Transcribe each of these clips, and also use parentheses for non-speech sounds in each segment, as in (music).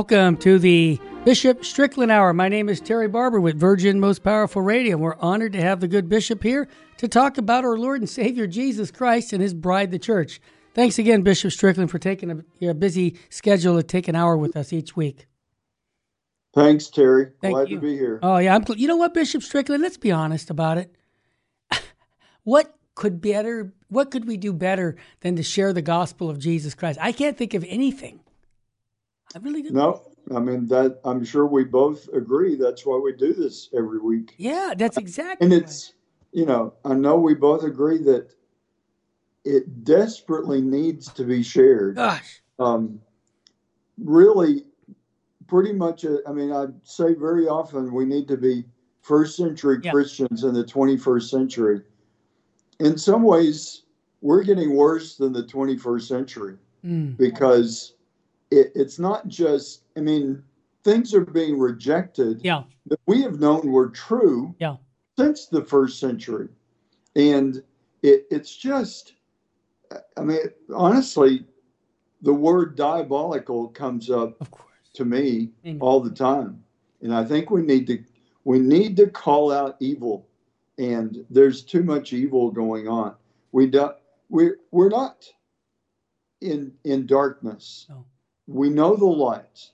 Welcome to the Bishop Strickland Hour. My name is Terry Barber with Virgin Most Powerful Radio. We're honored to have the good bishop here to talk about our Lord and Savior Jesus Christ and his bride, the church. Thanks again, Bishop Strickland, for taking a, your busy schedule to take an hour with us each week. Thanks, Terry. Thank Glad you. to be here. Oh yeah, I'm. You know what, Bishop Strickland? Let's be honest about it. (laughs) what could better? What could we do better than to share the gospel of Jesus Christ? I can't think of anything. I really don't. No, I mean that. I'm sure we both agree. That's why we do this every week. Yeah, that's exactly. And right. it's, you know, I know we both agree that it desperately needs to be shared. gosh. Um, really, pretty much. uh, I mean, I say very often we need to be first century Yeah. Christians in the 21st century. In some ways, we're getting worse than the 21st century. Mm. because it, it's not just i mean things are being rejected Yeah, that we have known were true Yeah. since the first century. And it, it's just i mean honestly the word diabolical comes up to me Amen. all the time. And i think we need to we need to call out evil. And there's too much evil going on. We do, we we're not in in darkness. No. We know the light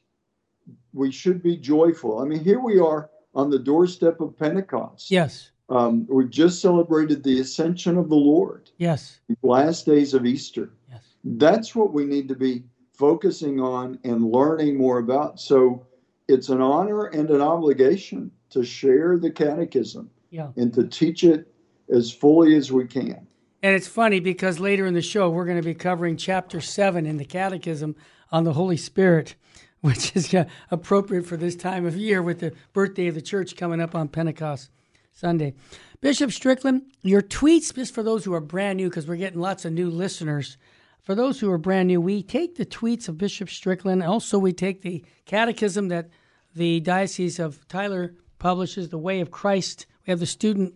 we should be joyful i mean here we are on the doorstep of pentecost Yes, um, we just celebrated the ascension of the lord yes, the last days of easter yes. that's what we need to be focusing on and learning more about. So it's an honor and an obligation to share the catechism Yeah. and to teach it as fully as we can. And it's funny because later in the show, we're going to be covering chapter seven in the Catechism on the Holy Spirit, (laughs) which is uh, appropriate for this time of year with the birthday of the church coming up on Pentecost Sunday. Bishop Strickland, your tweets, just for those who are brand new, because we're getting lots of new listeners. For those who are brand new, we take the tweets of Bishop Strickland. Also, we take the catechism that the Diocese of Tyler publishes, The Way of Christ. We have the student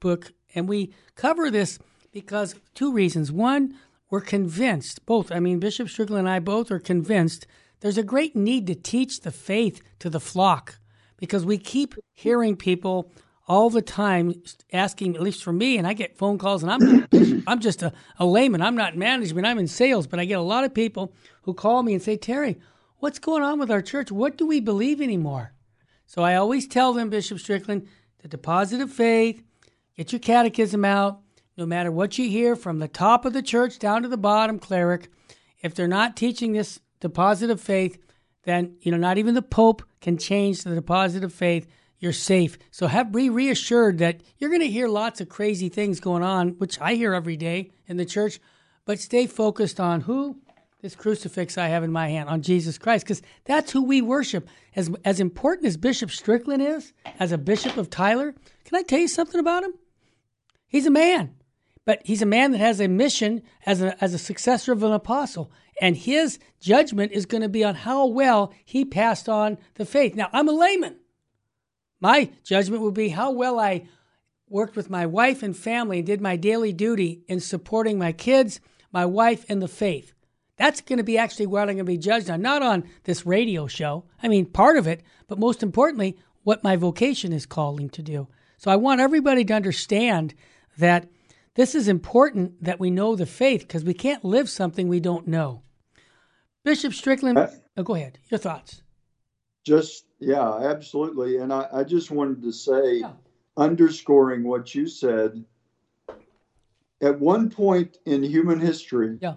book, and we cover this because two reasons. One, we're convinced, both, I mean, Bishop Strickland and I both are convinced there's a great need to teach the faith to the flock because we keep hearing people all the time asking, at least for me, and I get phone calls, and I'm (coughs) I'm just a, a layman. I'm not in management. I'm in sales, but I get a lot of people who call me and say, Terry, what's going on with our church? What do we believe anymore? So I always tell them, Bishop Strickland, the deposit of faith, get your catechism out, no matter what you hear from the top of the church down to the bottom cleric. If they're not teaching this deposit of faith, then you know not even the Pope can change the deposit of faith. You're safe. So have be reassured that you're going to hear lots of crazy things going on, which I hear every day in the church. But stay focused on who this crucifix I have in my hand on Jesus Christ, because that's who we worship. As as important as Bishop Strickland is, as a bishop of Tyler, can I tell you something about him? He's a man, but he's a man that has a mission as a as a successor of an apostle, and his judgment is going to be on how well he passed on the faith. Now, I'm a layman. My judgment would be how well I worked with my wife and family and did my daily duty in supporting my kids, my wife, and the faith. That's going to be actually what I'm going to be judged on, not on this radio show. I mean, part of it, but most importantly, what my vocation is calling to do. So I want everybody to understand that this is important that we know the faith because we can't live something we don't know. Bishop Strickland, Uh, oh, go ahead. Your thoughts. Just, yeah, absolutely. And I, I just wanted to say, Yeah. underscoring what you said, at one point in human history, Yeah.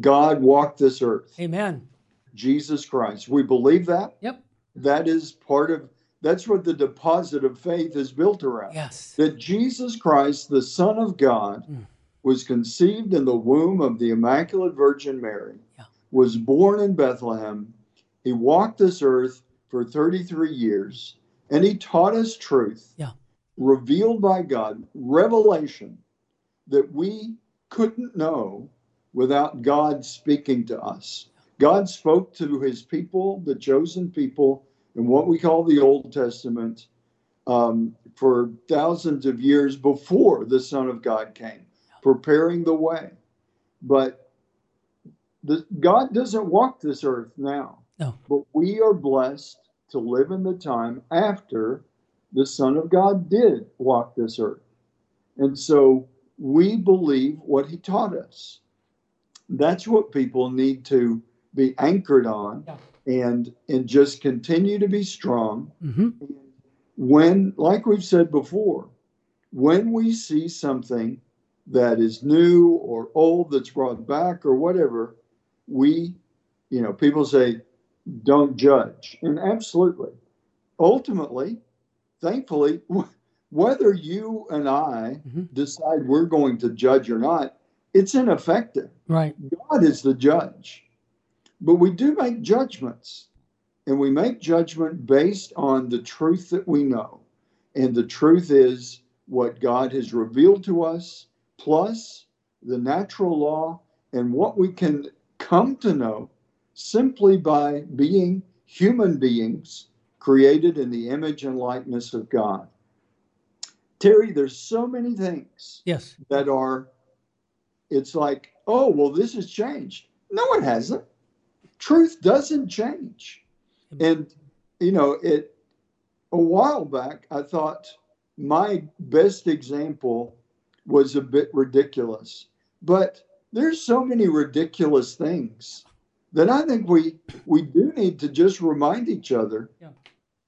God walked this earth, Amen. Jesus Christ. We believe that. Yep. That is part of, that's what the deposit of faith is built around. Yes. that Jesus Christ, the Son of God, Mm. was conceived in the womb of the Immaculate Virgin Mary, Yeah. was born in Bethlehem. He walked this earth for 33 years, and he taught us truth, Yeah. revealed by God, revelation that we couldn't know without God speaking to us. God spoke to his people, the chosen people, in what we call the Old Testament um, for thousands of years before the Son of God came, preparing the way. But the, God doesn't walk this earth now. No. But we are blessed to live in the time after the Son of God did walk this earth. And so we believe what he taught us. That's what people need to be anchored on Yeah. And and just continue to be strong hmm when like we've said before when we see something that is new or old that's brought back or whatever we you know people say don't judge and absolutely ultimately thankfully (laughs) whether you and i Mhm. decide we're going to judge or not it's ineffective Right. God is the judge. But we do make judgments, and we make judgment based on the truth that we know. And the truth is what God has revealed to us, plus the natural law and what we can come to know simply by being human beings created in the image and likeness of God. Terry, there's so many things Yes. that are it's like oh well this has changed no it hasn't truth doesn't change. And you know it a while back i thought my best example was a bit ridiculous. But there's so many ridiculous things that i think we we do need to just remind each other. Yeah.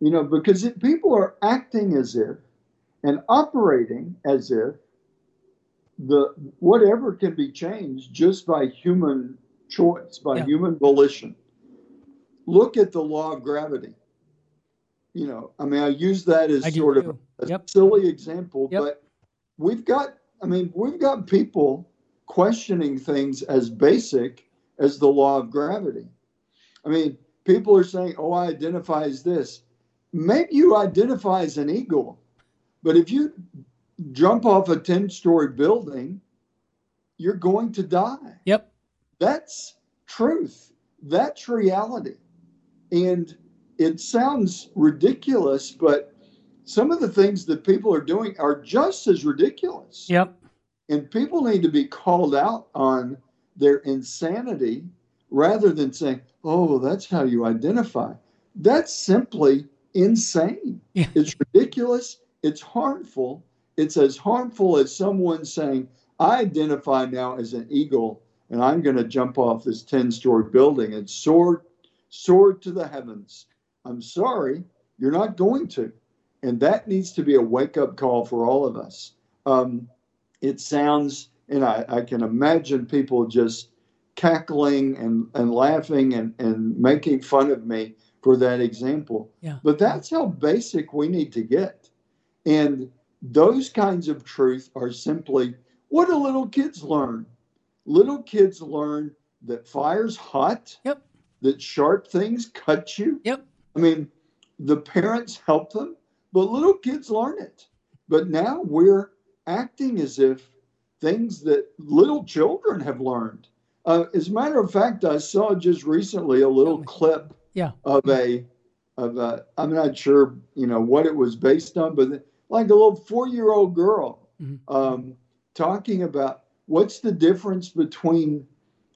you know because if people are acting as if and operating as if the whatever can be changed just by human choice, by Yeah. human volition. Look at the law of gravity. You know, I mean, I use that as I sort of a Yep. silly example, Yep. but we've got, I mean, we've got people questioning things as basic as the law of gravity. I mean, people are saying, oh, I identify as this. Maybe you identify as an eagle, but if you jump off a 10 story building, you're going to die. Yep. That's truth. That's reality. And it sounds ridiculous, but some of the things that people are doing are just as ridiculous. Yep. And people need to be called out on their insanity rather than saying, oh, that's how you identify. That's simply insane. Yeah. It's ridiculous. It's harmful. It's as harmful as someone saying, I identify now as an eagle and I'm going to jump off this 10 story building and soar, soar to the heavens. I'm sorry, you're not going to. And that needs to be a wake up call for all of us. Um, it sounds, and I, I can imagine people just cackling and, and laughing and, and making fun of me for that example. Yeah. But that's how basic we need to get. And those kinds of truth are simply what do little kids learn? Little kids learn that fire's hot, Yep. that sharp things cut you. Yep. I mean, the parents help them, but little kids learn it. But now we're acting as if things that little children have learned. Uh, as a matter of fact, I saw just recently a little clip Yeah. of a of a I'm not sure you know what it was based on, but like a little four year old girl Mhm. um, talking about what's the difference between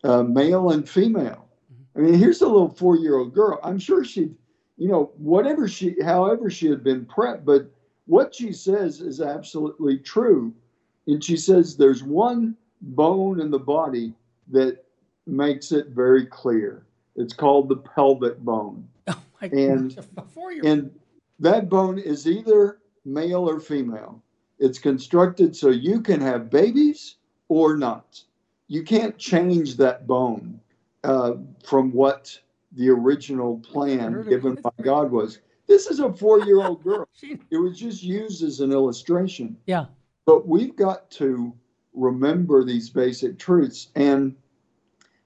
uh, male and female. I mean, here's a little four year old girl. I'm sure she, you know, whatever she, however she had been prepped, but what she says is absolutely true. And she says there's one bone in the body that makes it very clear. It's called the pelvic bone. (laughs) Oh my And- gosh, And that bone is either male or female. It's constructed so you can have babies or not. You can't change that bone uh, from what the original plan given by God was. This is a four year old (laughs) girl. It was just used as an illustration. yeah. But we've got to remember these basic truths and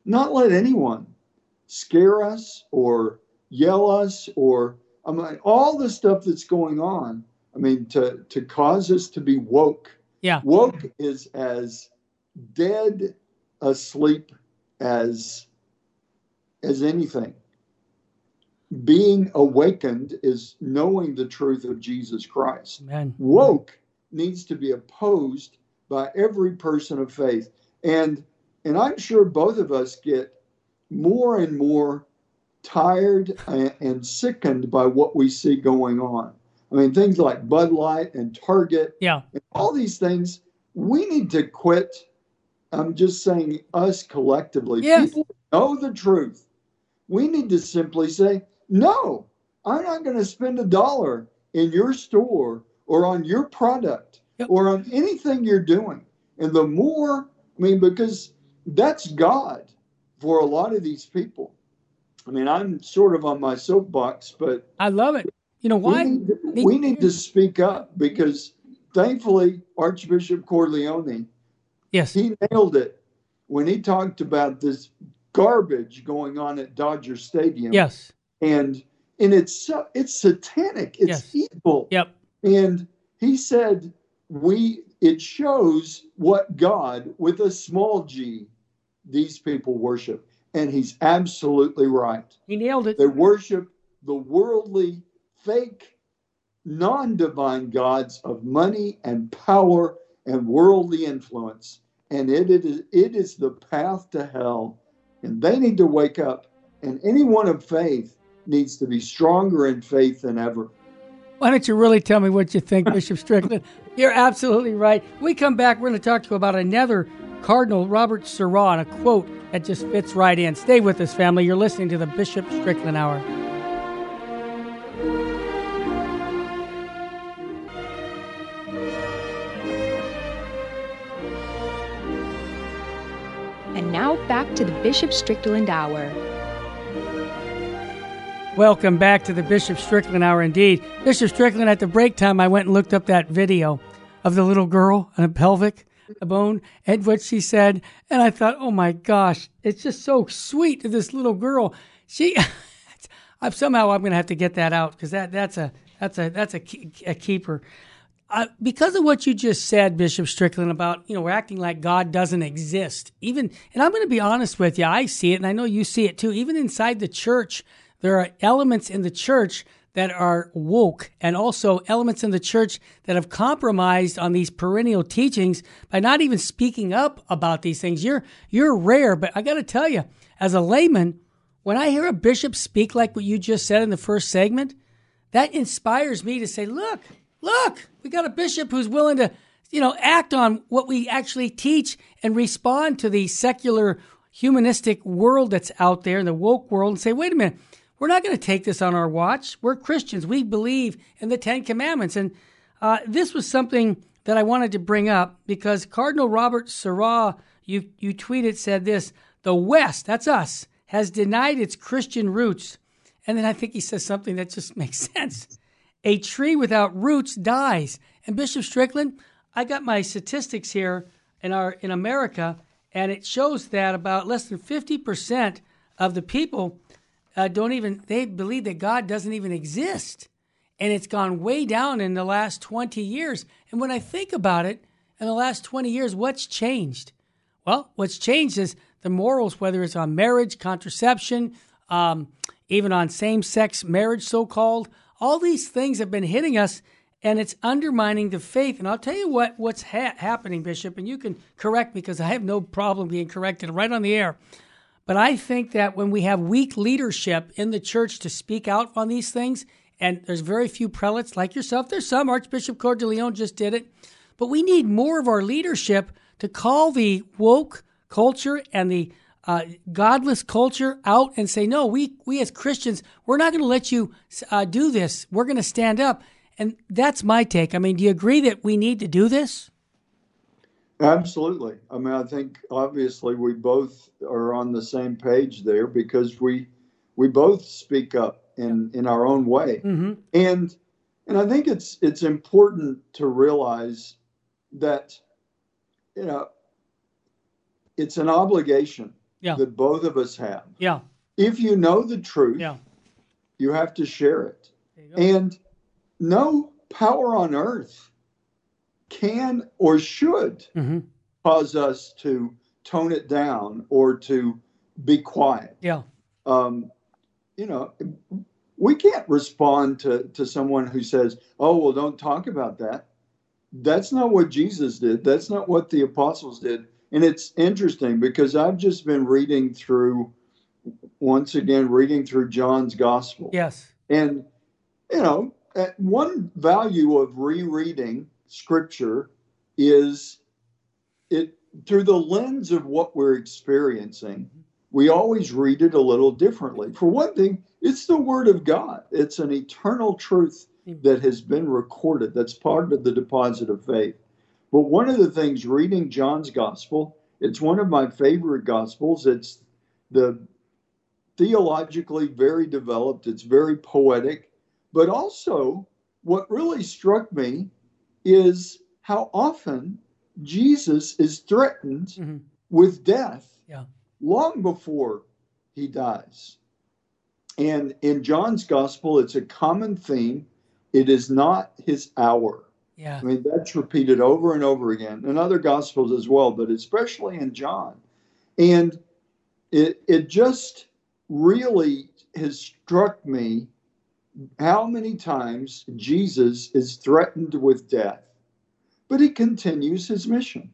not let anyone scare us or yell us or I mean all the stuff that's going on. I mean to to cause us to be woke. Yeah. Woke is as dead asleep as as anything. Being awakened is knowing the truth of Jesus Christ Man. woke needs to be opposed by every person of faith and and i'm sure both of us get more and more tired and, and sickened by what we see going on. I mean, things like Bud Light and Target, Yeah. and all these things. We need to quit. I'm just saying, us collectively, Yes. people know the truth. We need to simply say, no, I'm not going to spend a dollar in your store or on your product Yep. or on anything you're doing. And the more, I mean, because that's God for a lot of these people. I mean, I'm sort of on my soapbox, but I love it. You know why? we need, to, we need to speak up because thankfully, Archbishop Cordileone, Yes. he nailed it when he talked about this garbage going on at Dodger Stadium. Yes. And and it's it's satanic. It's Yes. evil. Yep. And he said we it shows what God with a small g these people worship. And he's absolutely right. He nailed it. They worship the worldly, fake, non divine gods of money and power and worldly influence. And it is, it is the path to hell. And they need to wake up. And anyone of faith needs to be stronger in faith than ever. Why don't you really tell me what you think, (laughs) Bishop Strickland? You're absolutely right. We come back, we're going to talk to you about another Cardinal, Robert Sarah, and a quote that just fits right in. Stay with us, family. You're listening to the Bishop Strickland Hour. Bishop Strickland Hour. Welcome back to the Bishop Strickland Hour indeed. Bishop Strickland, at the break time, I went and looked up that video of the little girl and a pelvic a bone and what she said. And I thought, oh my gosh, it's just so sweet to this little girl. She, (laughs) somehow I'm going to have to get that out because that, that's a, that's a, that's a, a keeper. Uh, because of what you just said, Bishop Strickland, about you know we're acting like God doesn't exist. Even, and I'm going to be honest with you, I see it, and I know you see it too. Even inside the church, there are elements in the church that are woke, and also elements in the church that have compromised on these perennial teachings by not even speaking up about these things. You're you're rare, but I got to tell you, as a layman, when I hear a bishop speak like what you just said in the first segment, that inspires me to say, look, look, we got a bishop who's willing to, you know, act on what we actually teach and respond to the secular humanistic world that's out there in the woke world and say, wait a minute, we're not going to take this on our watch. We're Christians. We believe in the Ten Commandments. And uh, this was something that I wanted to bring up because Cardinal Robert Sarah, you, you tweeted, said this The West, that's us, has denied its Christian roots. And then I think he says something that just (laughs) makes sense. A tree without roots dies. And Bishop Strickland, I got my statistics here in our in America, and it shows that about less than fifty percent of the people uh, don't even they believe that God doesn't even exist, and it's gone way down in the last twenty years. And when I think about it, in the last twenty years, what's changed? Well, what's changed is the morals, whether it's on marriage, contraception, um, even on same sex marriage, so called. All these things have been hitting us, and it's undermining the faith. And I'll tell you what what's ha- happening, Bishop, and you can correct me because I have no problem being corrected right on the air. But I think that when we have weak leadership in the church to speak out on these things, and there's very few prelates like yourself, there's some, Archbishop Cordileone just did it, but we need more of our leadership to call the woke culture and the uh, godless culture out and say, no, we, we as Christians, we're not going to let you uh, do this. We're going to stand up. And that's my take. I mean, do you agree that we need to do this? Absolutely. I mean, I think obviously we both are on the same page there because we we both speak up in in our own way, Mm-hmm. and and I think it's it's important to realize that you know it's an obligation Yeah. that both of us have. Yeah. If you know the truth, Yeah. you have to share it, There you go. and no power on earth can or should hmm cause us to tone it down or to be quiet. Yeah. Um, you know, we can't respond to, to someone who says, oh, well, don't talk about that. That's not what Jesus did. That's not what the apostles did. And it's interesting because I've just been reading through once again reading through John's gospel. Yes. And, you know, uh, one value of rereading scripture is it through the lens of what we're experiencing, we always read it a little differently. For one thing, it's the word of God. It's an eternal truth that has been recorded. That's part of the deposit of faith. But one of the things reading John's gospel, it's one of my favorite gospels. It's the theologically very developed, it's very poetic, but also what really struck me is how often Jesus is threatened mm-hmm. with death yeah. long before he dies. And in John's gospel, it's a common theme. It is not his hour. Yeah. I mean, that's repeated over and over again in other gospels as well, but especially in John. And it, it just really has struck me how many times Jesus is threatened with death, but he continues his mission,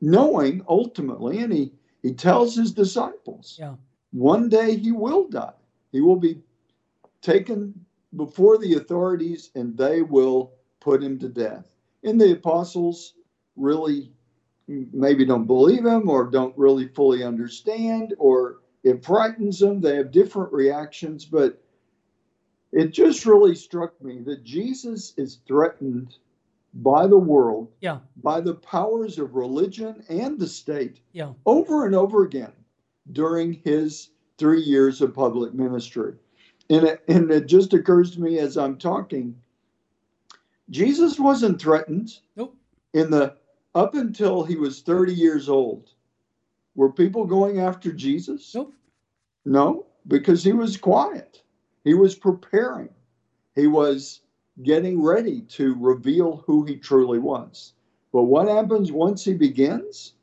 knowing ultimately, and he, he tells his disciples, yeah. one day he will die. He will be taken before the authorities and they will put him to death. And the apostles really maybe don't believe him or don't really fully understand or it frightens them. They have different reactions, but it just really struck me that Jesus is threatened by the world, yeah. by the powers of religion and the state, yeah. over and over again during his three years of public ministry. And it, and it just occurs to me as I'm talking, Jesus wasn't threatened. Nope. In the up until he was 30 years old, were people going after Jesus? Nope. No, because he was quiet. He was preparing. He was getting ready to reveal who he truly was. But what happens once he begins?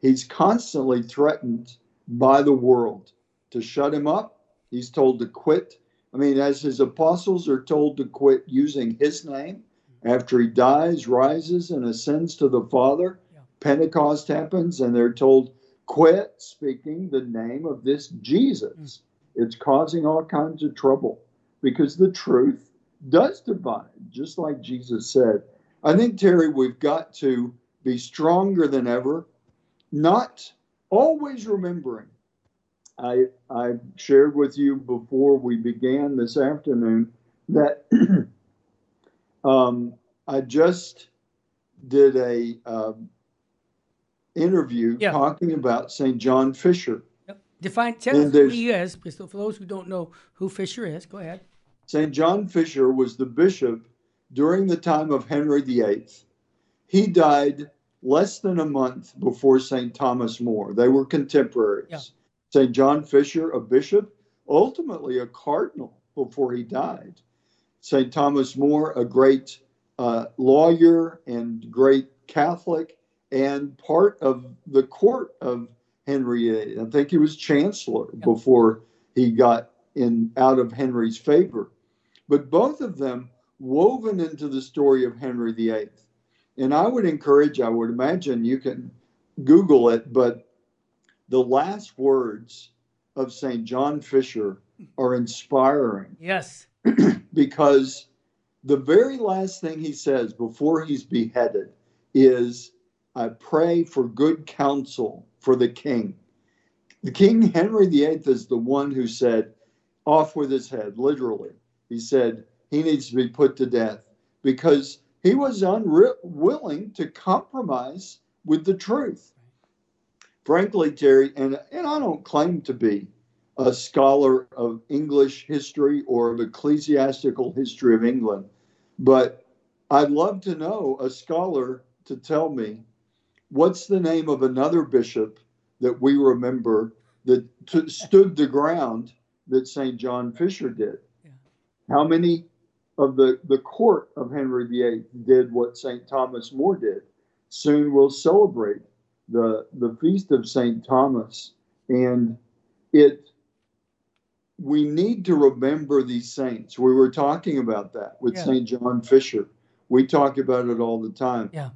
He's constantly threatened by the world to shut him up. He's told to quit. I mean, as his apostles are told to quit using his name after he dies, rises, and ascends to the Father, yeah. Pentecost happens, and they're told Quit speaking the name of this Jesus. Mm. It's causing all kinds of trouble because the truth does divide, just like Jesus said. I think, Terry, we've got to be stronger than ever, not always remembering. I, I shared with you before we began this afternoon that (clears throat) um, I just did a uh, interview yeah. talking about St. John Fisher. Yep. Define, tell and us who he is, because for those who don't know who Fisher is, go ahead. St. John Fisher was the bishop during the time of Henry VIII. He died less than a month before St. Thomas More. They were contemporaries. Yeah. St. John Fisher, a bishop, ultimately a cardinal before he died. St. Thomas More, a great uh, lawyer and great Catholic, and part of the court of Henry VIII. I think he was chancellor yeah. before he got in out of Henry's favor. But both of them woven into the story of Henry VIII. And I would encourage, I would imagine you can Google it, but the last words of St. John Fisher are inspiring. Yes. (clears throat) because the very last thing he says before he's beheaded is I pray for good counsel for the king. The King Henry VIII is the one who said, off with his head, literally. He said he needs to be put to death because he was unwilling to compromise with the truth. Frankly, Terry, and, and I don't claim to be a scholar of English history or of ecclesiastical history of England, but I'd love to know a scholar to tell me what's the name of another bishop that we remember that t- stood the ground that St. John Fisher did? Yeah. How many of the, the court of Henry VIII did what St. Thomas More did? Soon we'll celebrate the, the feast of St. Thomas. And it we need to remember these saints. We were talking about that with yeah. St. John Fisher. We talk about it all the time. Yeah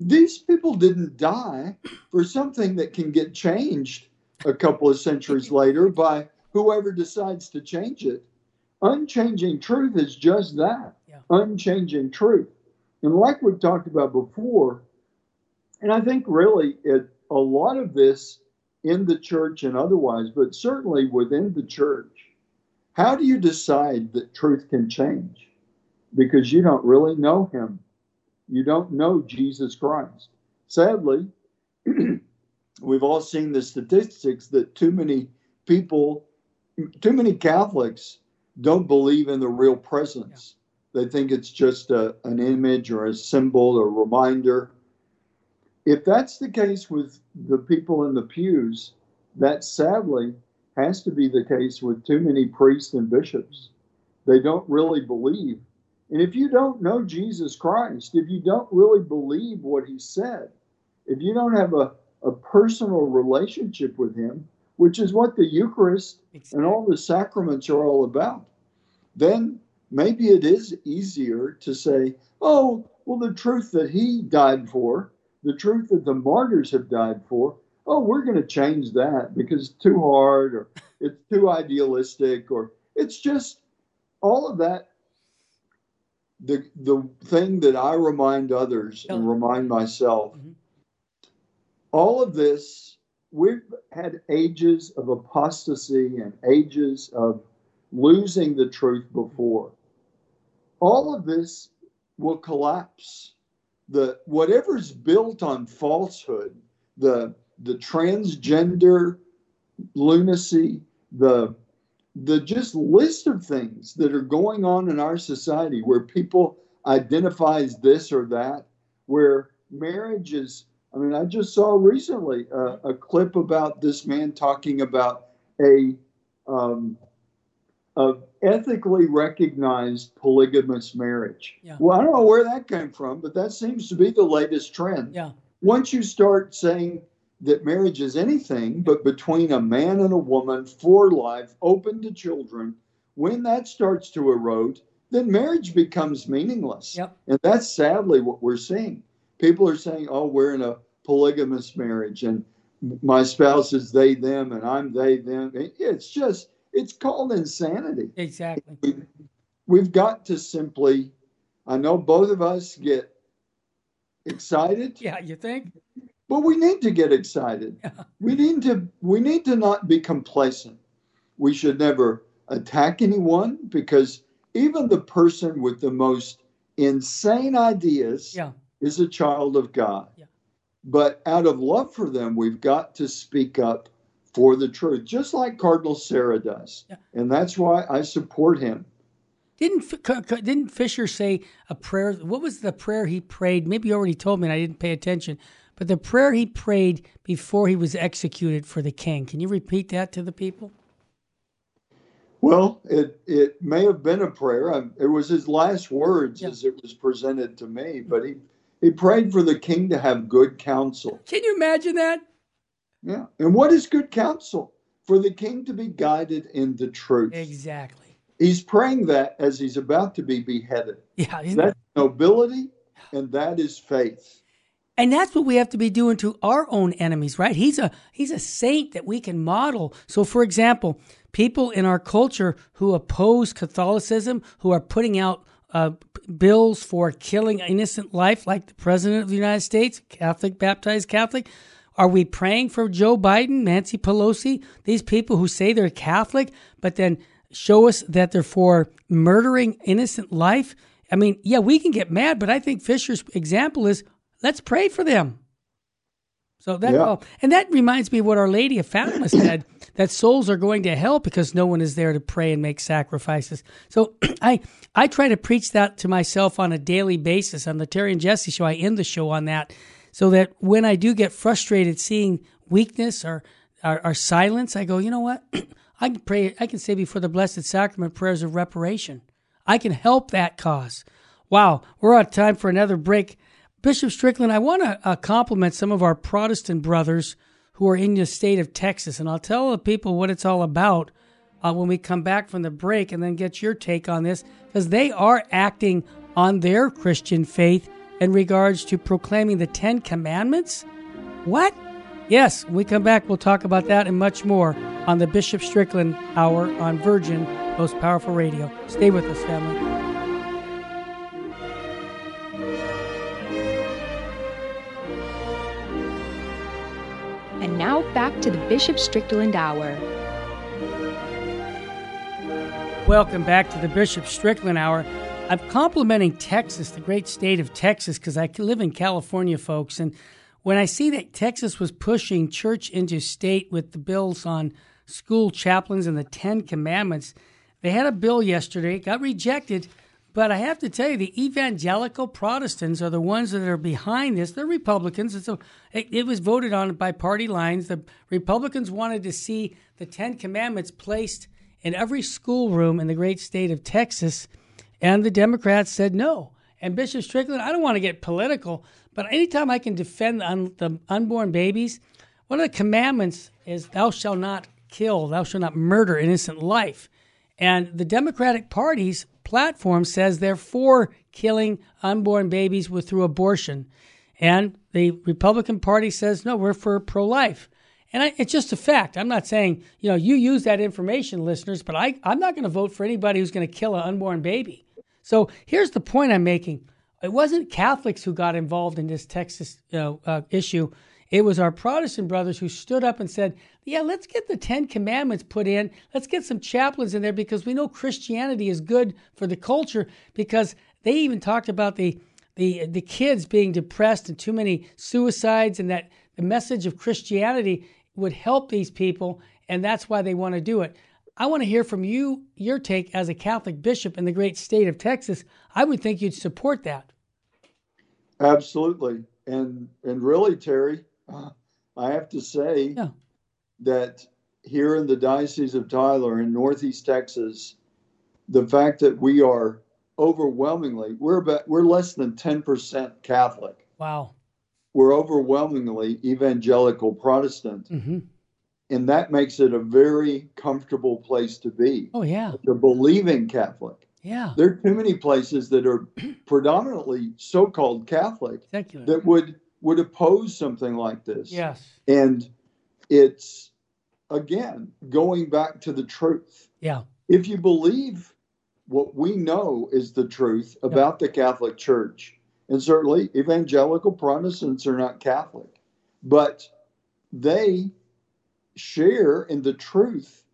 these people didn't die for something that can get changed a couple of centuries (laughs) later by whoever decides to change it. Unchanging truth is just that Yeah. unchanging truth. And like we've talked about before, and I think really it, a lot of this in the church and otherwise, but certainly within the church, how do you decide that truth can change? Because you don't really know him. You don't know Jesus Christ. Sadly, (clears throat) we've all seen the statistics that too many people, too many Catholics don't believe in the real presence. They think it's just a, an image or a symbol or reminder. If that's the case with the people in the pews, that sadly has to be the case with too many priests and bishops. They don't really believe. And if you don't know Jesus Christ, if you don't really believe what he said, if you don't have a, a personal relationship with him, which is what the Eucharist and all the sacraments are all about, then maybe it is easier to say, oh, well, the truth that he died for, the truth that the martyrs have died for, oh, we're going to change that because it's too hard or (laughs) it's too idealistic or it's just all of that. The, the thing that I remind others and remind myself, Mhm. all of this, we've had ages of apostasy and ages of losing the truth before. All of this will collapse. The whatever's built on falsehood, the the transgender lunacy, the the just list of things that are going on in our society where people identify as this or that, where marriage is. I mean, I just saw recently a, a clip about this man talking about a um, of ethically recognized polygamous marriage. Yeah. Well, I don't know where that came from, but that seems to be the latest trend. Yeah. Once you start saying that marriage is anything but between a man and a woman for life, open to children, when that starts to erode, then marriage becomes meaningless. Yep. And that's sadly what we're seeing. People are saying, oh, we're in a polygamous marriage and my spouse is they, them, and I'm they, them. It's just, it's called insanity. Exactly. We, we've got to simply, I know both of us get excited, Yeah, you think? But we need to get excited. Yeah. We need to, we need to not be complacent. We should never attack anyone because even the person with the most insane ideas Yeah. is a child of God. Yeah. But out of love for them, we've got to speak up for the truth, just like Cardinal Sarah does. Yeah. And that's why I support him. Didn't F- C- C- didn't Fisher say a prayer? What was the prayer he prayed? Maybe you already told me and I didn't pay attention. But the prayer he prayed before he was executed for the king. Can you repeat that to the people? Well, it, it may have been a prayer. It was his last words Yeah. as it was presented to me, but he, he prayed for the king to have good counsel. Can you imagine that? Yeah. And what is good counsel? For the king to be guided in the truth. Exactly. He's praying that as he's about to be beheaded. Yeah. That's nobility and that is faith. And that's what we have to be doing to our own enemies, right? He's a he's a saint that we can model. So for example, people in our culture who oppose Catholicism, who are putting out uh, bills for killing innocent life, like the president of the United States, Catholic, baptized Catholic. Are we praying for Joe Biden, Nancy Pelosi, these people who say they're Catholic, but then show us that they're for murdering innocent life? I mean, yeah, we can get mad, but I think Fisher's example is let's pray for them. So that Yeah. all, and that reminds me of what Our Lady of Fatima (coughs) said that souls are going to hell because no one is there to pray and make sacrifices. So (clears throat) I I try to preach that to myself on a daily basis on the Terry and Jesse show. I end the show on that so that when I do get frustrated seeing weakness or or, or silence, I go, you know what? (clears throat) I can pray. I can say before the Blessed Sacrament prayers of reparation. I can help that cause. Wow, we're out of time for another break. Bishop Strickland, I want to uh, compliment some of our Protestant brothers who are in the state of Texas, and I'll tell the people what it's all about uh, when we come back from the break and then get your take on this, because they are acting on their Christian faith in regards to proclaiming the Ten Commandments. What? Yes, when we come back, we'll talk about that and much more on the Bishop Strickland Hour on Virgin, Most Powerful Radio. Stay with us, family. Now back to the Bishop Strickland Hour. Welcome back to the Bishop Strickland Hour. I'm complimenting Texas, the great state of Texas, because I live in California, folks. And when I see that Texas was pushing church into state with the bills on school chaplains and the Ten Commandments, they had a bill yesterday, it got rejected. But I have to tell you, the evangelical Protestants are the ones that are behind this. They're Republicans. And so it, it was voted on by party lines. The Republicans wanted to see the Ten Commandments placed in every schoolroom in the great state of Texas. And the Democrats said no. And Bishop Strickland, I don't want to get political, but anytime I can defend the, un- the unborn babies, one of the commandments is thou shalt not kill, thou shalt not murder innocent life. And the Democratic Party's platform says they're for killing unborn babies with through abortion. And the Republican Party says, no, we're for pro life. And I, it's just a fact. I'm not saying, you know, you use that information, listeners, but I, I'm not going to vote for anybody who's going to kill an unborn baby. So here's the point I'm making. It wasn't Catholics who got involved in this Texas you know, uh, issue. It was our Protestant brothers who stood up and said, Yeah, let's get the Ten Commandments put in. Let's get some chaplains in there because we know Christianity is good for the culture because they even talked about the, the, the kids being depressed and too many suicides and that the message of Christianity would help these people. And that's why they want to do it. I want to hear from you, your take as a Catholic bishop in the great state of Texas. I would think you'd support that. Absolutely, and and really, Terry, I have to say yeah. that here in the Diocese of Tyler in Northeast Texas, the fact that we are overwhelmingly we're about we're less than ten percent Catholic. Wow. We're overwhelmingly evangelical Protestant. Mm-hmm and that makes it a very comfortable place to be. Oh yeah, a believing Catholic. Yeah, there are too many places that are (clears throat) predominantly so-called Catholic Secular. that would would oppose something like this. Yes, and it's again going back to the truth. Yeah, if you believe what we know is the truth about the Catholic Church, and certainly evangelical Protestants are not Catholic, but they share in the truth.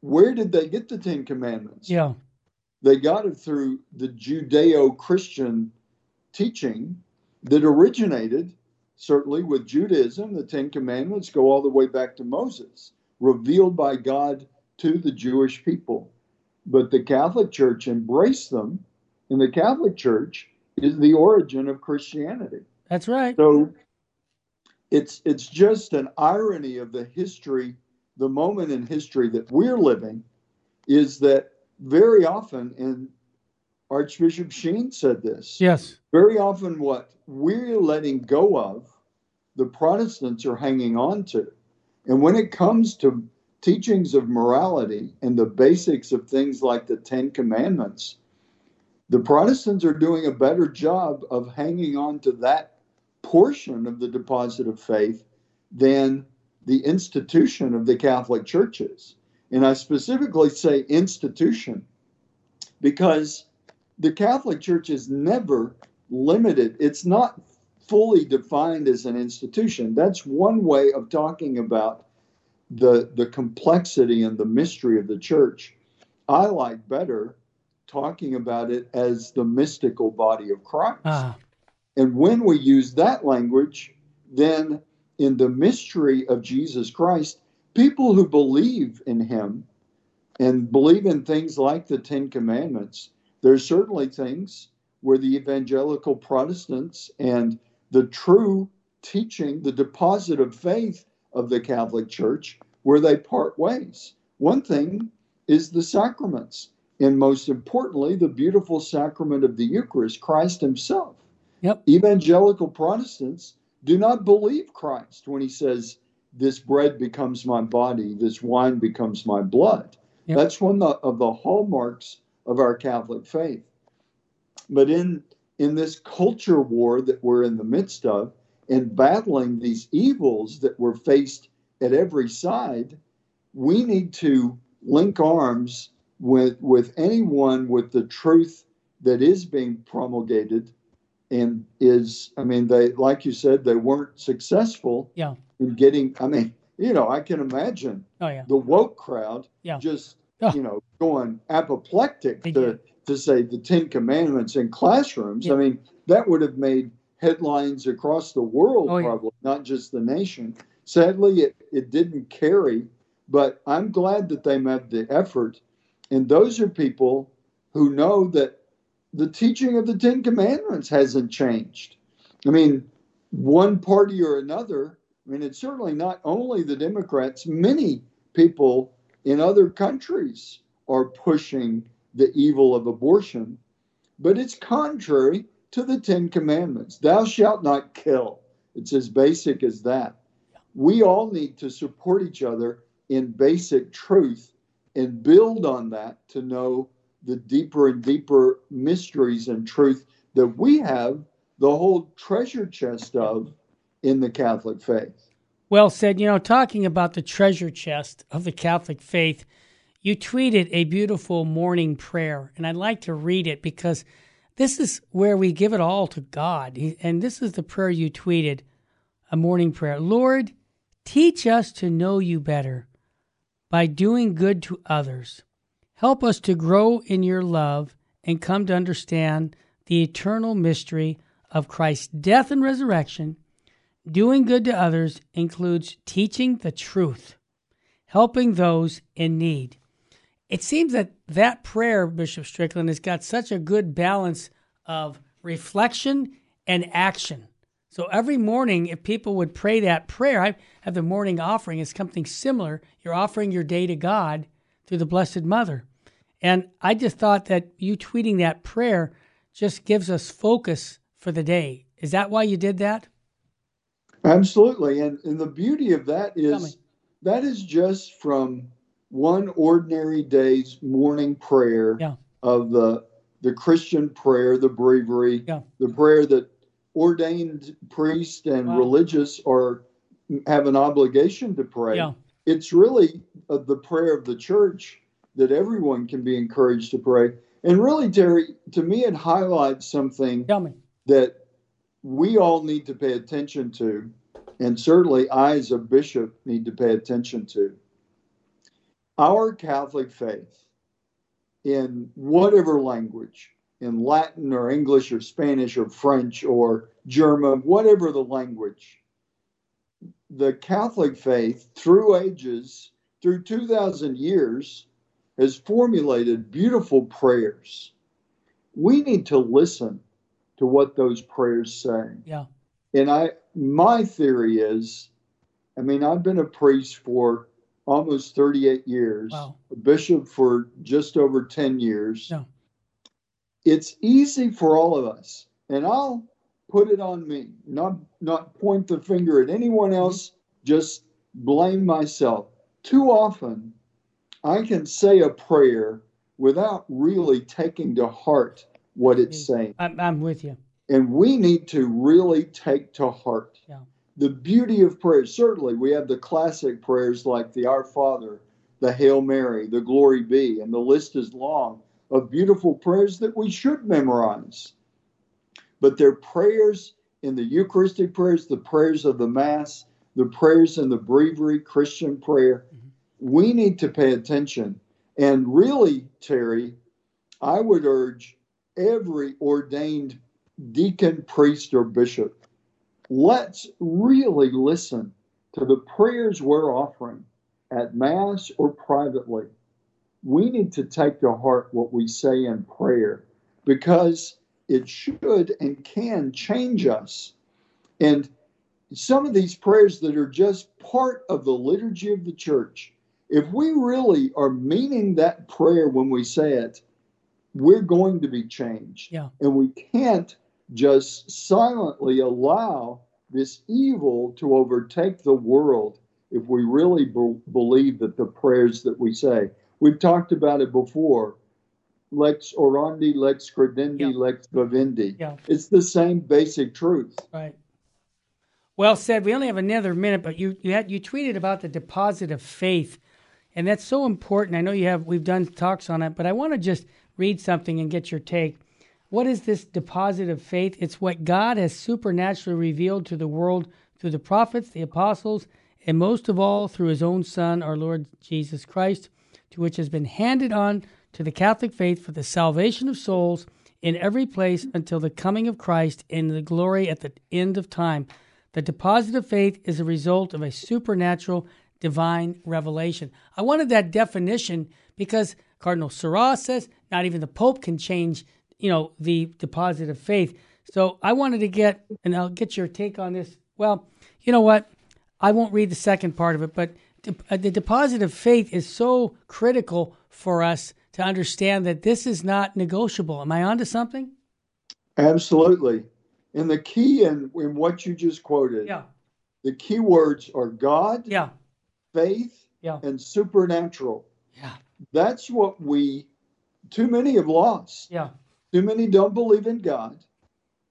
Where did they get the Ten Commandments? Yeah. They got it through the Judeo Christian teaching that originated certainly with Judaism. The Ten Commandments go all the way back to Moses, revealed by God to the Jewish people. But the Catholic Church embraced them, and the Catholic Church is the origin of Christianity. That's right. So it's it's just an irony of the history, the moment in history that we're living, is that very often, and Archbishop Sheen said this. Yes. Very often, what we're letting go of, the Protestants are hanging on to, and when it comes to teachings of morality and the basics of things like the Ten Commandments, the Protestants are doing a better job of hanging on to that portion of the deposit of faith than the institution of the Catholic churches. And I specifically say institution because the Catholic Church is never limited. It's not fully defined as an institution. That's one way of talking about the, the complexity and the mystery of the church. I like better talking about it as the mystical body of Christ. Uh-huh. And when we use that language, then in the mystery of Jesus Christ, people who believe in him and believe in things like the Ten Commandments, there's certainly things where the evangelical Protestants and the true teaching, the deposit of faith of the Catholic Church, where they part ways. One thing is the sacraments, and most importantly, the beautiful sacrament of the Eucharist, Christ Himself. Yep. Evangelical Protestants do not believe Christ when he says, This bread becomes my body, this wine becomes my blood. Yep. That's one of the hallmarks of our Catholic faith. But in in this culture war that we're in the midst of, in battling these evils that were faced at every side, we need to link arms with with anyone with the truth that is being promulgated and is i mean they like you said they weren't successful yeah. in getting i mean you know i can imagine Oh yeah. the woke crowd Yeah. just Oh. you know going apoplectic They to, did. to say the ten commandments in classrooms Yeah. i mean that would have made headlines across the world Oh, yeah. probably not just the nation sadly it, it didn't carry but i'm glad that they made the effort and those are people who know that the teaching of the ten commandments hasn't changed i mean one party or another i mean it's certainly not only the democrats many people in other countries are pushing the evil of abortion, but it's contrary to the Ten Commandments. Thou shalt not kill. It's as basic as that. We all need to support each other in basic truth and build on that to know the deeper and deeper mysteries and truth that we have the whole treasure chest of in the Catholic faith. Well said. You know, talking about the treasure chest of the Catholic faith, you tweeted a beautiful morning prayer, and I'd like to read it because this is where we give it all to God. And this is the prayer you tweeted a morning prayer Lord, teach us to know you better by doing good to others. Help us to grow in your love and come to understand the eternal mystery of Christ's death and resurrection. Doing good to others includes teaching the truth, helping those in need. It seems that that prayer, Bishop Strickland, has got such a good balance of reflection and action. So every morning, if people would pray that prayer, I have the morning offering as something similar. You're offering your day to God through the Blessed Mother. And I just thought that you tweeting that prayer just gives us focus for the day. Is that why you did that? Absolutely. And, and the beauty of that is that is just from one ordinary day's morning prayer Yeah. of the the Christian prayer, the breviary, Yeah. the prayer that ordained priests and Wow. religious are have an obligation to pray. Yeah. It's really uh, the prayer of the church that everyone can be encouraged to pray. And really, Terry, to me, it highlights something that we all need to pay attention to, and certainly I, as a bishop, need to pay attention to. Our Catholic faith, in whatever language, in Latin or English or Spanish or French or German, whatever the language, the Catholic faith, through ages, through 2,000 years, has formulated beautiful prayers. We need to listen to what those prayers say. Yeah. And I my theory is, I mean, I've been a priest for almost 38 years, Wow. a bishop for just over 10 years. Yeah. It's easy for all of us, and I'll put it on me, not not point the finger at anyone mm-hmm. else, just blame myself. Too often I can say a prayer without really taking to heart what it's mm-hmm. saying. I'm, I'm with you. And we need to really take to heart Yeah. The beauty of prayer. Certainly, we have the classic prayers like the Our Father, the Hail Mary, the Glory Be, and the list is long of beautiful prayers that we should memorize. But they're prayers in the Eucharistic prayers, the prayers of the Mass, the prayers in the breviary, Christian prayer. Mm-hmm. We need to pay attention. And really, Terry, I would urge every ordained deacon, priest, or bishop, let's really listen to the prayers we're offering at Mass or privately. We need to take to heart what we say in prayer because it should and can change us. And some of these prayers that are just part of the liturgy of the church, if we really are meaning that prayer when we say it, we're going to be changed. Yeah. And we can't just silently allow this evil to overtake the world if we really be- believe that the prayers that we say. We've talked about it before. Lex orandi, lex credendi, Yeah. lex vivendi. Yeah. It's the same basic truth. Right. Well said. We only have another minute, but you you had you tweeted about the deposit of faith, and that's so important. I know you have we've done talks on it, but I want to just read something and get your take. What is this deposit of faith? It's what God has supernaturally revealed to the world through the prophets, the apostles, and most of all through his own Son, our Lord Jesus Christ, to which has been handed on to the Catholic faith for the salvation of souls in every place until the coming of Christ in the glory at the end of time. The deposit of faith is a result of a supernatural divine revelation. I wanted that definition because Cardinal Sarah says not even the Pope can change, you know, the deposit of faith. So I wanted to get, and I'll get your take on this. Well, you know what? I won't read the second part of it, but uh, the deposit of faith is so critical for us to understand that this is not negotiable. Am I onto something? Absolutely. And the key in, in what you just quoted, yeah. the key words are God, yeah. faith, yeah. and supernatural. Yeah. That's what we, too many have lost. Yeah. Too many don't believe in God.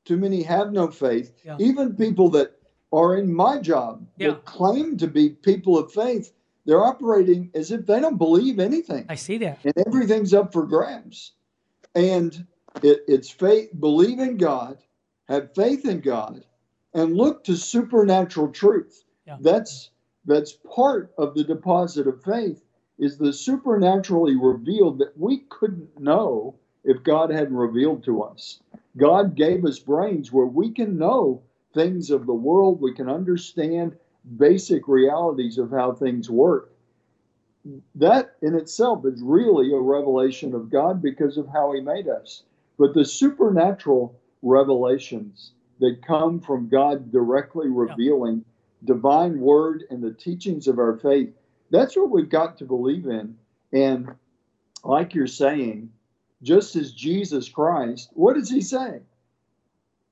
Too many have no faith. Yeah. Even people that are in my job Yeah. that claim to be people of faith, they're operating as if they don't believe anything I see that. and everything's up for grabs. And it, it's faith, believe in God, have faith in God, and look to supernatural truth. Yeah. That's that's part of the deposit of faith is the supernaturally revealed that we couldn't know if God hadn't revealed to us. God gave us brains where we can know things of the world, we can understand basic realities of how things work. That in itself is really a revelation of God because of how He made us. But the supernatural revelations that come from God directly revealing divine word and the teachings of our faith, that's what we've got to believe in. And like you're saying, just as Jesus Christ, what does he say?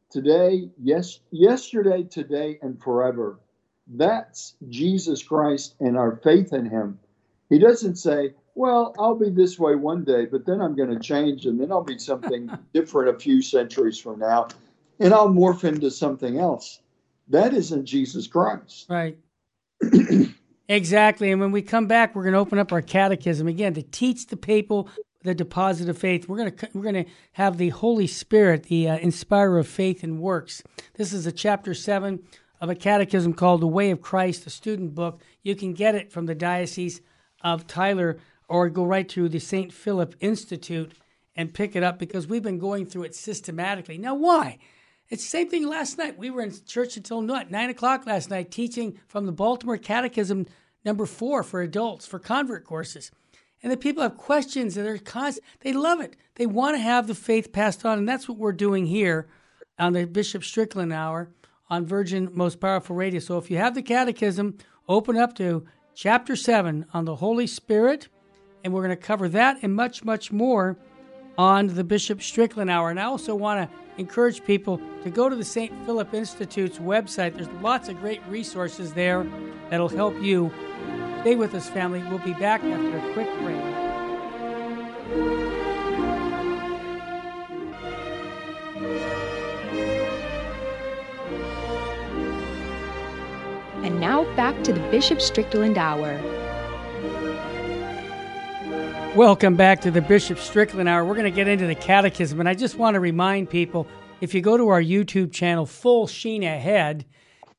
Today, yes, yesterday, today, and forever. That's Jesus Christ and our faith in him. He doesn't say, well, I'll be this way one day, but then I'm going to change and then I'll be something (laughs) different a few centuries from now and I'll morph into something else. That isn't Jesus Christ. Right. (clears throat) exactly. And when we come back, we're going to open up our catechism again to teach the people the deposit of faith. We're going to we're going to have the Holy Spirit, the uh, inspirer of faith and works. This is a chapter 7 of a catechism called The Way of Christ, the student book. You can get it from the Diocese of Tyler or go right to the St. Philip Institute and pick it up because we've been going through it systematically. Now, why? It's the same thing last night. We were in church until what, 9 o'clock last night teaching from the Baltimore Catechism number four for adults for convert courses. And the people have questions and they're constant. They love it. They want to have the faith passed on. And that's what we're doing here on the Bishop Strickland Hour on Virgin Most Powerful Radio. So if you have the catechism, open up to chapter 7 on the Holy Spirit. And we're going to cover that and much, much more on the Bishop Strickland Hour. And I also want to encourage people to go to the St. Philip Institute's website. There's lots of great resources there that'll help you. Stay with us, family. We'll be back after a quick break. And now back to the Bishop Strickland Hour. Welcome back to the Bishop Strickland Hour. We're going to get into the catechism, and I just want to remind people if you go to our YouTube channel, Full Sheen Ahead,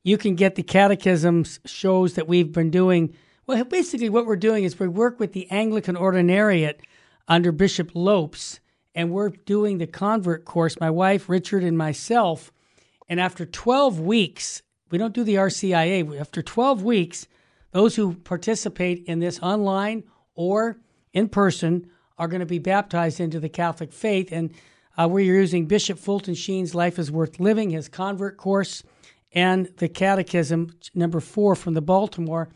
you can get the catechism shows that we've been doing. Well, basically, what we're doing is we work with the Anglican Ordinariate under Bishop Lopes, and we're doing the convert course, my wife, Richard, and myself. And after 12 weeks, we don't do the RCIA. After 12 weeks, those who participate in this online or in person are going to be baptized into the Catholic faith. And uh, we're using Bishop Fulton Sheen's Life is Worth Living, his convert course, and the Catechism, number four from the Baltimore.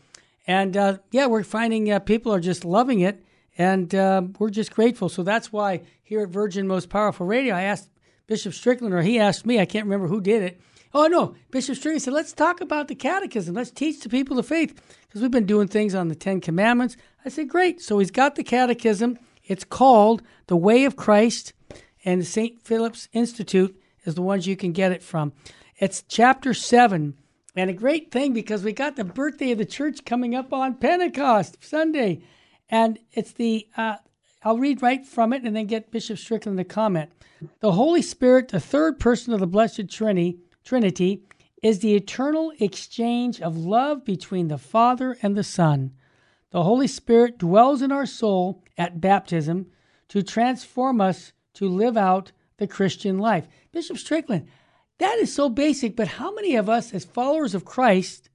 And uh, yeah, we're finding uh, people are just loving it, and uh, we're just grateful. So that's why here at Virgin Most Powerful Radio, I asked Bishop Strickland, or he asked me, I can't remember who did it. Oh, no, Bishop Strickland said, let's talk about the Catechism. Let's teach the people the faith, because we've been doing things on the Ten Commandments. I said, great. So he's got the Catechism. It's called The Way of Christ, and St. Philip's Institute is the ones you can get it from. It's chapter 7 And a great thing because we got the birthday of the church coming up on Pentecost Sunday. And it's the, uh, I'll read right from it and then get Bishop Strickland to comment. The Holy Spirit, the third person of the Blessed Trinity, Trinity, is the eternal exchange of love between the Father and the Son. The Holy Spirit dwells in our soul at baptism to transform us to live out the Christian life. Bishop Strickland, that is so basic, but how many of us, as followers of Christ,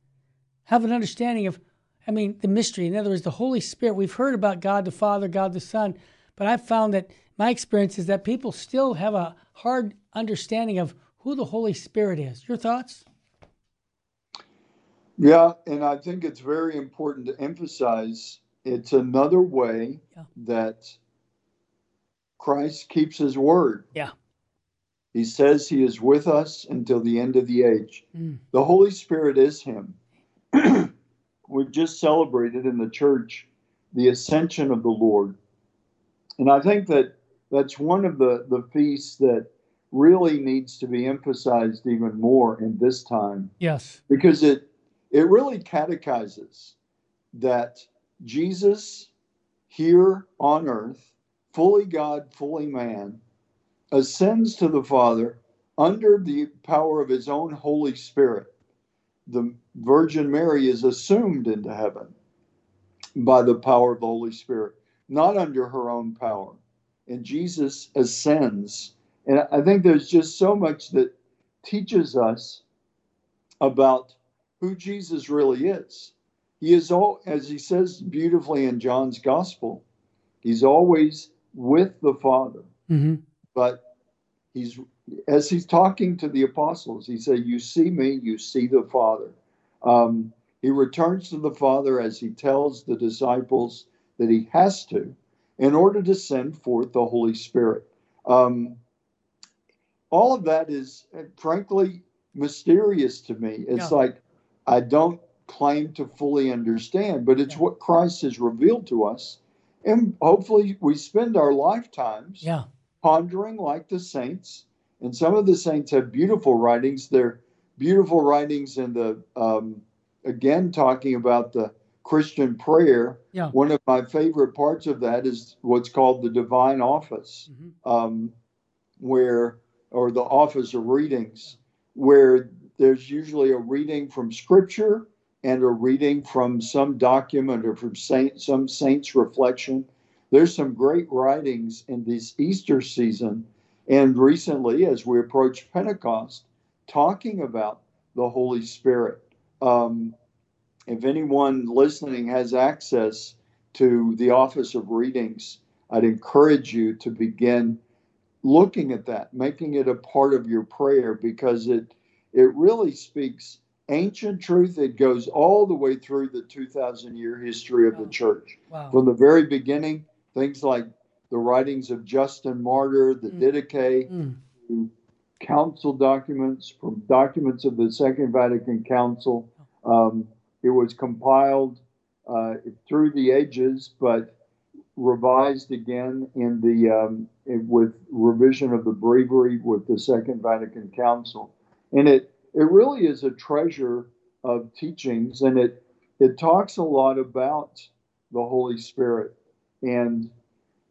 have an understanding of, I mean, the mystery? In other words, the Holy Spirit. We've heard about God the Father, God the Son, but I've found that my experience is that people still have a hard understanding of who the Holy Spirit is. Your thoughts? Yeah, and I think it's very important to emphasize it's another way yeah. that Christ keeps his word. Yeah. He says he is with us until the end of the age. Mm. The Holy Spirit is him. (clears throat) We've just celebrated in the church the ascension of the Lord. And I think that that's one of the, the feasts that really needs to be emphasized even more in this time. Yes. Because it it really catechizes that Jesus here on earth, fully God, fully man, ascends to the Father under the power of his own Holy Spirit. The Virgin Mary is assumed into heaven by the power of the Holy Spirit, not under her own power. And Jesus ascends. And I think there's just so much that teaches us about who Jesus really is. He is all, as he says beautifully in John's Gospel, he's always with the Father. Mm-hmm. But he's as he's talking to the apostles, he said, "You see me, you see the Father." Um, he returns to the Father as he tells the disciples that he has to in order to send forth the Holy Spirit. Um, all of that is, frankly, mysterious to me. It's yeah. like I don't claim to fully understand, but it's what Christ has revealed to us. And hopefully, we spend our lifetimes yeah. Pondering like the saints. And some of the saints have beautiful writings. They're beautiful writings in the, um, again, talking about the Christian prayer. Yeah. One of my favorite parts of that is what's called the divine office, mm-hmm. um, where, or the office of readings, where there's usually a reading from scripture and a reading from some document or from saint, some saint's reflection. There's some great writings in this Easter season and recently as we approach Pentecost, talking about the Holy Spirit. Um, if anyone listening has access to the Office of Readings, I'd encourage you to begin looking at that, making it a part of your prayer because it it really speaks ancient truth. It goes all the way through the 2,000 year history of the church. Wow. From the very beginning, things like the writings of Justin Martyr, the mm. Didache, mm. to council documents, from documents of the Second Vatican Council. Um, it was compiled uh, through the ages, but revised again in the um, with revision of the breviary with the Second Vatican Council and it it really is a treasure of teachings, and it it talks a lot about the Holy Spirit and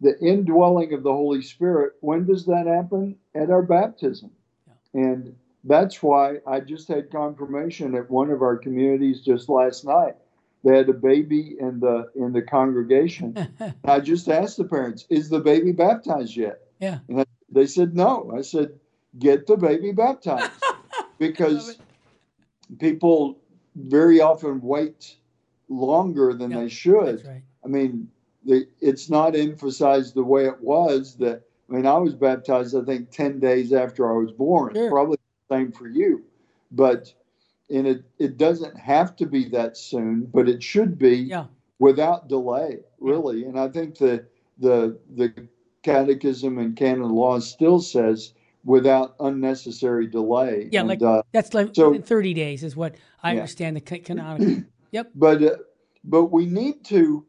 the indwelling of the Holy Spirit. When does that happen? At our baptism, yeah. and that's why I just had confirmation at one of our communities just last night. They had a baby in the in the congregation. (laughs) I just asked the parents, "Is the baby baptized yet?" Yeah, and I, they said no. I said, "Get the baby baptized." (laughs) because people very often wait longer than they should. Right. I mean, the, it's not emphasized the way it was that. I mean, I was baptized, I think, 10 days after I was born. Sure. Probably the same for you. But and it, it doesn't have to be that soon, but it should be yeah. without delay, really. Yeah. And I think the the the catechism and canon law still says without unnecessary delay. Yeah, and, like uh, that's like so, 30 days is what I yeah. understand the (clears throat) canonical. yep. But uh, but we need to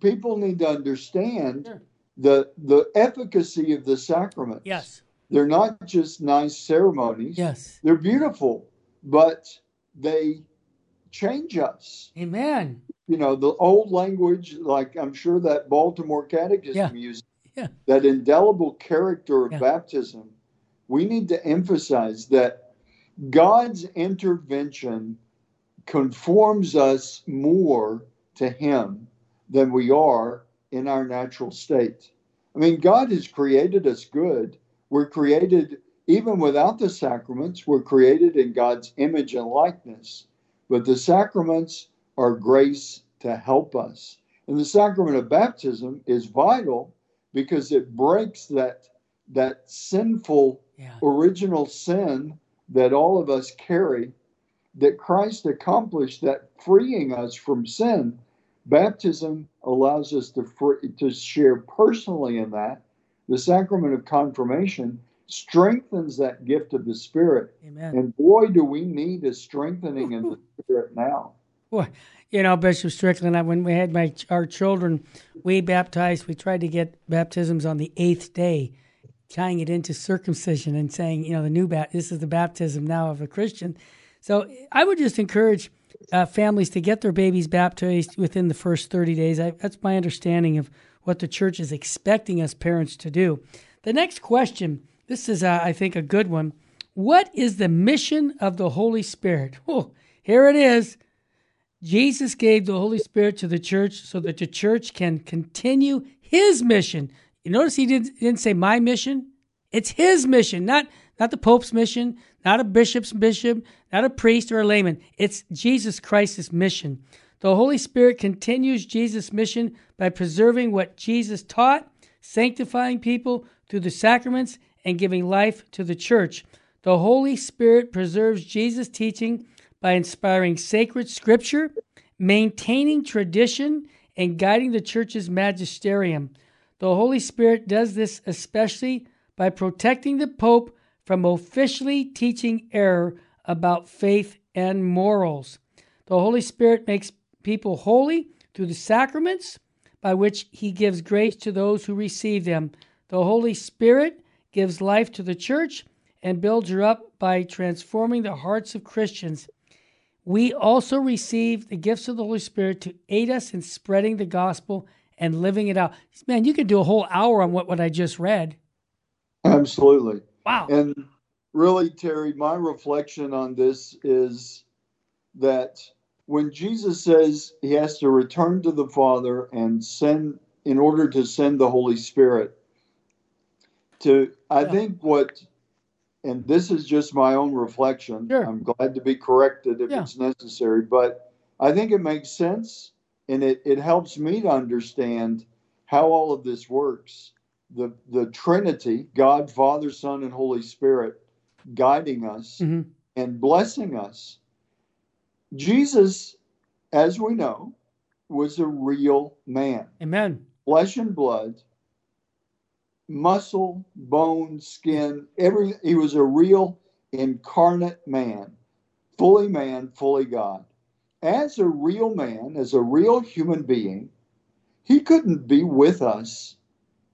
people need to understand sure. the the efficacy of the sacraments. Yes. They're not just nice ceremonies. Yes. They're beautiful, but they change us. Amen. You know, the old language, like I'm sure that Baltimore Catechism Yeah. uses, Yeah. that indelible character of Yeah. baptism. We need to emphasize that God's intervention conforms us more to Him than we are in our natural state. I mean, God has created us good. We're created, even without the sacraments, we're created in God's image and likeness. But the sacraments are grace to help us. And the sacrament of baptism is vital because it breaks that, that sinful Yeah. original sin that all of us carry that Christ accomplished that freeing us from sin. Baptism allows us to free, to share personally in that. The sacrament of confirmation strengthens that gift of the Spirit. Amen. And boy, do we need a strengthening in the (laughs) Spirit now. Boy, you know, Bishop Strickland, I- when we had my our children, we baptized. We tried to get baptisms on the eighth day, tying it into circumcision and saying, you know, the new bat. This is the baptism now of a Christian. So I would just encourage uh, families to get their babies baptized within the first thirty days. I, that's my understanding of what the church is expecting us parents to do. The next question. This is, uh, I think, a good one. What is the mission of the Holy Spirit? (laughs) Oh, here it is. Jesus gave the Holy Spirit to the church so that the church can continue his mission. You notice he didn't, didn't say my mission. It's his mission, not, not the Pope's mission, not a bishop's bishop, not a priest or a layman. It's Jesus Christ's mission. The Holy Spirit continues Jesus' mission by preserving what Jesus taught, sanctifying people through the sacraments, and giving life to the church. The Holy Spirit preserves Jesus' teaching by inspiring sacred scripture, maintaining tradition, and guiding the church's magisterium. The Holy Spirit does this especially by protecting the Pope from officially teaching error about faith and morals. The Holy Spirit makes people holy through the sacraments by which he gives grace to those who receive them. The Holy Spirit gives life to the church and builds her up by transforming the hearts of Christians. We also receive the gifts of the Holy Spirit to aid us in spreading the gospel and living it out. Man, you could do a whole hour on what, what I just read. Absolutely. Wow. And really, Terry, my reflection on this is that when Jesus says he has to return to the Father and send, in order to send the Holy Spirit, to, I Yeah. think what, and this is just my own reflection, Sure. I'm glad to be corrected if Yeah. it's necessary, but I think it makes sense and it, it helps me to understand how all of this works the the Trinity, God, Father, Son, and Holy Spirit, guiding us Mhm. and blessing us. Jesus, as we know, was a real man, Amen. flesh and blood, muscle, bone, skin, every he was a real incarnate man, fully man, fully God. As a real man, as a real human being, he couldn't be with us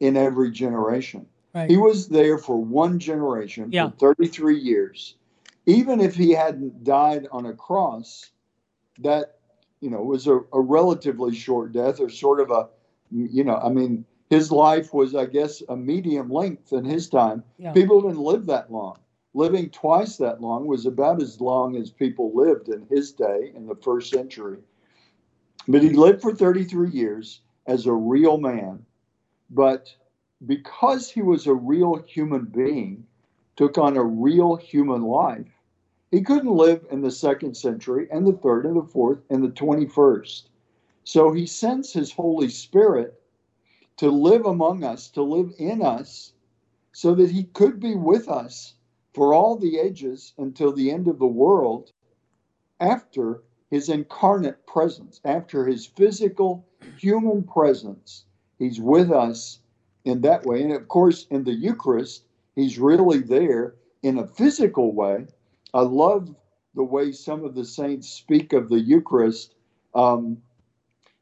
in every generation. Right. He was there for one generation Yeah. for 33 years. Even if he hadn't died on a cross, that you know was a, a relatively short death or sort of a you know, I mean, his life was, I guess, a medium length in his time. Yeah. People didn't live that long. Living twice that long was about as long as people lived in his day in the first century. But he lived for 33 years as a real man. But because he was a real human being, took on a real human life, he couldn't live in the second century and the third and the fourth and the 21st. So he sends his Holy Spirit to live among us, to live in us, so that he could be with us for all the ages until the end of the world after his incarnate presence, after his physical human presence. He's with us in that way. And of course, in the Eucharist, he's really there in a physical way. I love the way some of the saints speak of the Eucharist. Um,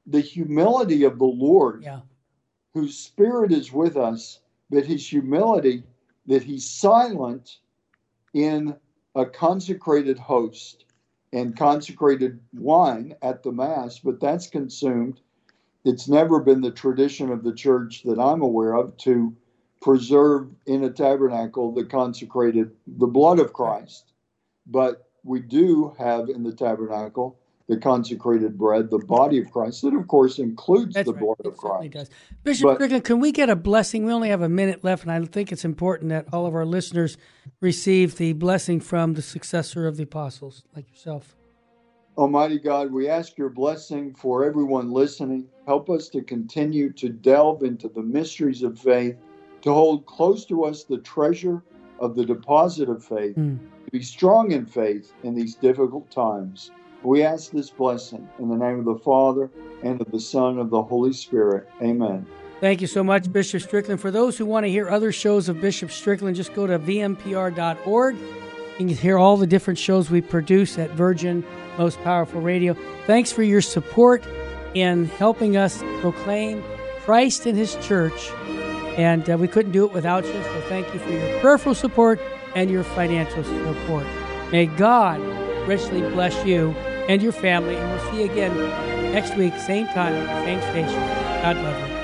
the humility of the Lord, Yeah. whose spirit is with us, but his humility that he's silent in a consecrated host and consecrated wine at the Mass, but that's consumed. It's never been the tradition of the church that I'm aware of to preserve in a tabernacle the consecrated, the blood of Christ. But we do have in the tabernacle the consecrated bread, the body of Christ, that of course includes That's the right. blood It of Christ. does. Bishop Strickland, can we get a blessing? We only have a minute left, and I think it's important that all of our listeners receive the blessing from the successor of the apostles, like yourself. Almighty God, we ask your blessing for everyone listening. Help us to continue to delve into the mysteries of faith, to hold close to us the treasure of the deposit of faith, Mm. to be strong in faith in these difficult times. We ask this blessing in the name of the Father, and of the Son, and of the Holy Spirit. Amen. Thank you so much, Bishop Strickland. For those who want to hear other shows of Bishop Strickland, just go to vmpr.org. You can hear all the different shows we produce at Virgin Most Powerful Radio. Thanks for your support in helping us proclaim Christ and His church. And uh, we couldn't do it without you, so thank you for your prayerful support and your financial support. May God richly bless you and your family, and we'll see you again next week, same time, same station. God love you.